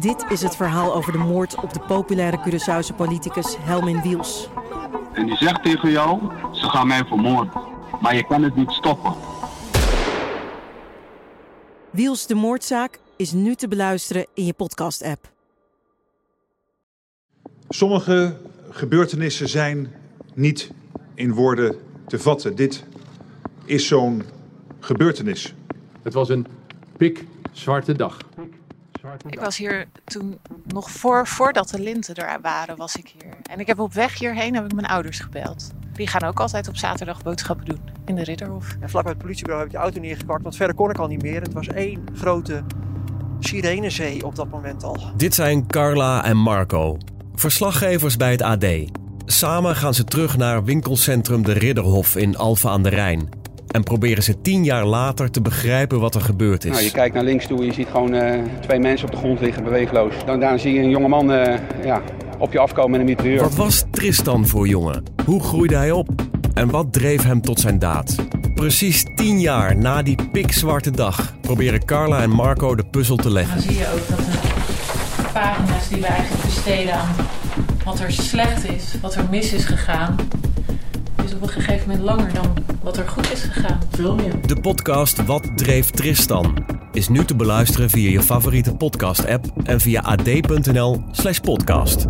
Dit is het verhaal over de moord op de populaire Curaçaose politicus Helmin Wiels. En die zegt tegen jou, ze gaan mij vermoorden. Maar je kan het niet stoppen. Wiels de moordzaak is nu te beluisteren in je podcast-app. Sommige gebeurtenissen zijn niet in woorden te vatten. Dit is zo'n gebeurtenis. Het was een pikzwarte dag. Ik was hier toen nog voor, voordat de linten er waren, was ik hier. En ik heb op weg hierheen heb ik mijn ouders gebeld. Die gaan ook altijd op zaterdag boodschappen doen in de Ridderhof. En vlak bij het politiebureau heb ik de auto neergepakt, want verder kon ik al niet meer. Het was één grote sirenezee op dat moment al. Dit zijn Carla en Marco, verslaggevers bij het AD. Samen gaan ze terug naar winkelcentrum De Ridderhof in Alphen aan de Rijn. En proberen ze tien jaar later te begrijpen wat er gebeurd is. Nou, je kijkt naar links toe en je ziet gewoon eh, twee mensen op de grond liggen, beweegloos. Dan daar zie je een jonge man eh, ja, op je afkomen met een mitrailleur. Wat was Tristan voor jongen? Hoe groeide hij op? En wat dreef hem tot zijn daad? Precies tien jaar na die pikzwarte dag proberen Carla en Marco de puzzel te leggen. Dan zie je ook dat de pagina's die we eigenlijk besteden aan wat er slecht is, wat er mis is gegaan, is op een gegeven moment langer dan wat er goed is gegaan. Veel meer. De podcast Wat dreef Tristan is nu te beluisteren via je favoriete podcast-app en via ad.nl/podcast.